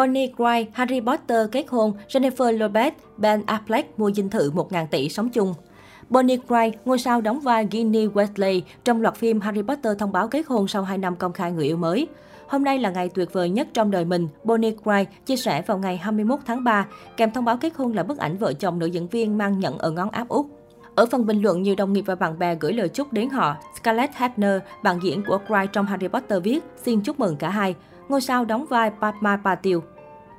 Bonnie Clyde, Harry Potter kết hôn, Jennifer Lopez, Ben Affleck mua dinh thự 1.000 tỷ sống chung. Bonnie Clyde, ngôi sao đóng vai Ginny Weasley trong loạt phim Harry Potter thông báo kết hôn sau 2 năm công khai người yêu mới. Hôm nay là ngày tuyệt vời nhất trong đời mình, Bonnie Clyde chia sẻ vào ngày 21 tháng 3, kèm thông báo kết hôn là bức ảnh vợ chồng nữ diễn viên mang nhận ở ngón áp út. Ở phần bình luận, nhiều đồng nghiệp và bạn bè gửi lời chúc đến họ. Scarlett Hefner, bạn diễn của Cry trong Harry Potter viết, xin chúc mừng cả hai. Ngôi sao đóng vai Padma Patil.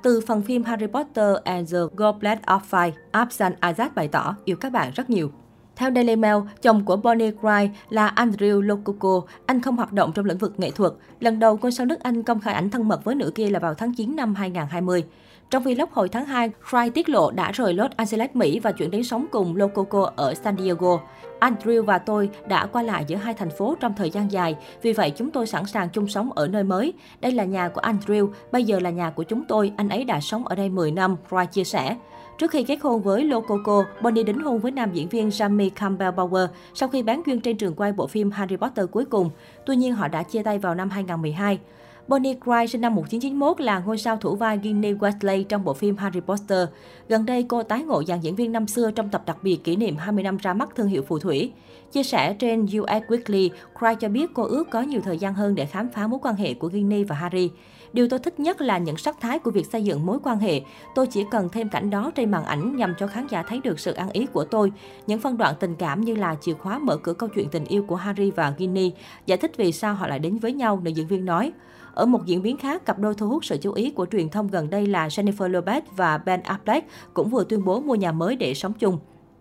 Từ phần phim Harry Potter and the Goblet of Fire, Absan Azad bày tỏ yêu các bạn rất nhiều. Theo Daily Mail, chồng của Bonnie Clyde là Andrew Lococo. Anh không hoạt động trong lĩnh vực nghệ thuật. Lần đầu ngôi sao nước Anh công khai ảnh thân mật với nữ kia là vào tháng 9 năm 2020. Trong vlog hồi tháng 2, Fry tiết lộ đã rời Los Angeles, Mỹ và chuyển đến sống cùng Lococo ở San Diego. Andrew và tôi đã qua lại giữa hai thành phố trong thời gian dài, vì vậy chúng tôi sẵn sàng chung sống ở nơi mới. Đây là nhà của Andrew, bây giờ là nhà của chúng tôi, anh ấy đã sống ở đây 10 năm, Fry chia sẻ. Trước khi kết hôn với Lococo, Bonnie đính hôn với nam diễn viên Jamie Campbell Bower sau khi bán duyên trên trường quay bộ phim Harry Potter cuối cùng. Tuy nhiên, họ đã chia tay vào năm 2012. Bonnie Clyde sinh năm 1991 là ngôi sao thủ vai Ginny Weasley trong bộ phim Harry Potter. Gần đây, cô tái ngộ dàn diễn viên năm xưa trong tập đặc biệt kỷ niệm 20 năm ra mắt thương hiệu phù thủy. Chia sẻ trên US Weekly, Clyde cho biết cô ước có nhiều thời gian hơn để khám phá mối quan hệ của Ginny và Harry. Điều tôi thích nhất là những sắc thái của việc xây dựng mối quan hệ. Tôi chỉ cần thêm cảnh đó trên màn ảnh nhằm cho khán giả thấy được sự ăn ý của tôi. Những phân đoạn tình cảm như là chìa khóa mở cửa câu chuyện tình yêu của Harry và Ginny, giải thích vì sao họ lại đến với nhau, nữ diễn viên nói. Ở một diễn biến khác, cặp đôi thu hút sự chú ý của truyền thông gần đây là Jennifer Lopez và Ben Affleck cũng vừa tuyên bố mua nhà mới để sống chung.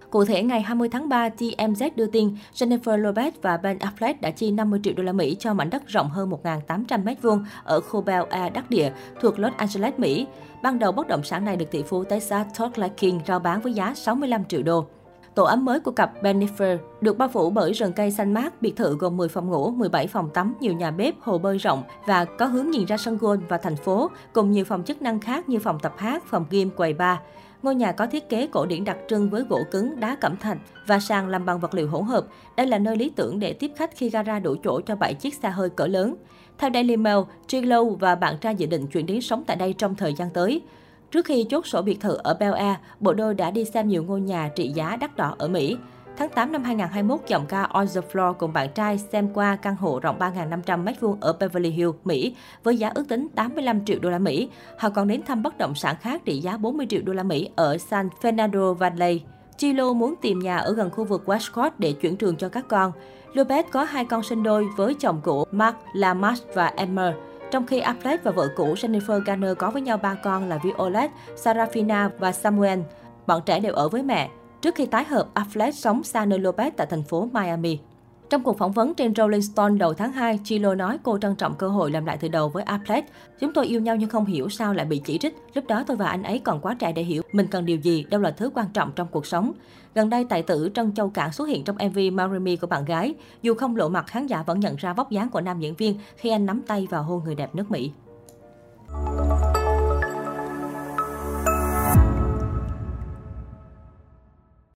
Cụ thể, ngày 20 tháng 3, TMZ đưa tin Jennifer Lopez và Ben Affleck đã chi 50 triệu đô la Mỹ cho mảnh đất rộng hơn 1.800 m2 ở khu Bel Air đắc địa thuộc Los Angeles, Mỹ. Ban đầu, bất động sản này được tỷ phú Texas Todd Larkin rao bán với giá 65 triệu đô. Tổ ấm mới của cặp Benifer được bao phủ bởi rừng cây xanh mát, biệt thự gồm 10 phòng ngủ, 17 phòng tắm, nhiều nhà bếp, hồ bơi rộng và có hướng nhìn ra sân golf và thành phố, cùng nhiều phòng chức năng khác như phòng tập hát, phòng game, quầy bar. Ngôi nhà có thiết kế cổ điển đặc trưng với gỗ cứng, đá cẩm thạch và sàn làm bằng vật liệu hỗn hợp. Đây là nơi lý tưởng để tiếp khách khi gara đủ chỗ cho 7 chiếc xe hơi cỡ lớn. Theo Daily Mail, Triglow và bạn trai dự định chuyển đến sống tại đây trong thời gian tới. Trước khi chốt sổ biệt thự ở Bel Air, bộ đôi đã đi xem nhiều ngôi nhà trị giá đắt đỏ ở Mỹ. Tháng 8 năm 2021, giọng ca On the Floor cùng bạn trai xem qua căn hộ rộng 3.500 m2 ở Beverly Hills, Mỹ với giá ước tính 85 triệu đô la Mỹ. Họ còn đến thăm bất động sản khác trị giá 40 triệu đô la Mỹ ở San Fernando Valley. Chilo muốn tìm nhà ở gần khu vực Westcott để chuyển trường cho các con. Lopez có hai con sinh đôi với chồng cũ Mark Lamas và Emmer. Trong khi Affleck và vợ cũ Jennifer Garner có với nhau ba con là Violet, Sarafina và Samuel. Bọn trẻ đều ở với mẹ. Trước khi tái hợp, Affleck sống xa nơi Lopez tại thành phố Miami. Trong cuộc phỏng vấn trên Rolling Stone đầu tháng 2, Chilo nói cô trân trọng cơ hội làm lại từ đầu với Affleck. Chúng tôi yêu nhau nhưng không hiểu sao lại bị chỉ trích. Lúc đó tôi và anh ấy còn quá trẻ để hiểu mình cần điều gì, đâu là thứ quan trọng trong cuộc sống. Gần đây, tài tử Trân Châu Cảng xuất hiện trong MV Marry Me của bạn gái. Dù không lộ mặt, khán giả vẫn nhận ra vóc dáng của nam diễn viên khi anh nắm tay vào hôn người đẹp nước Mỹ.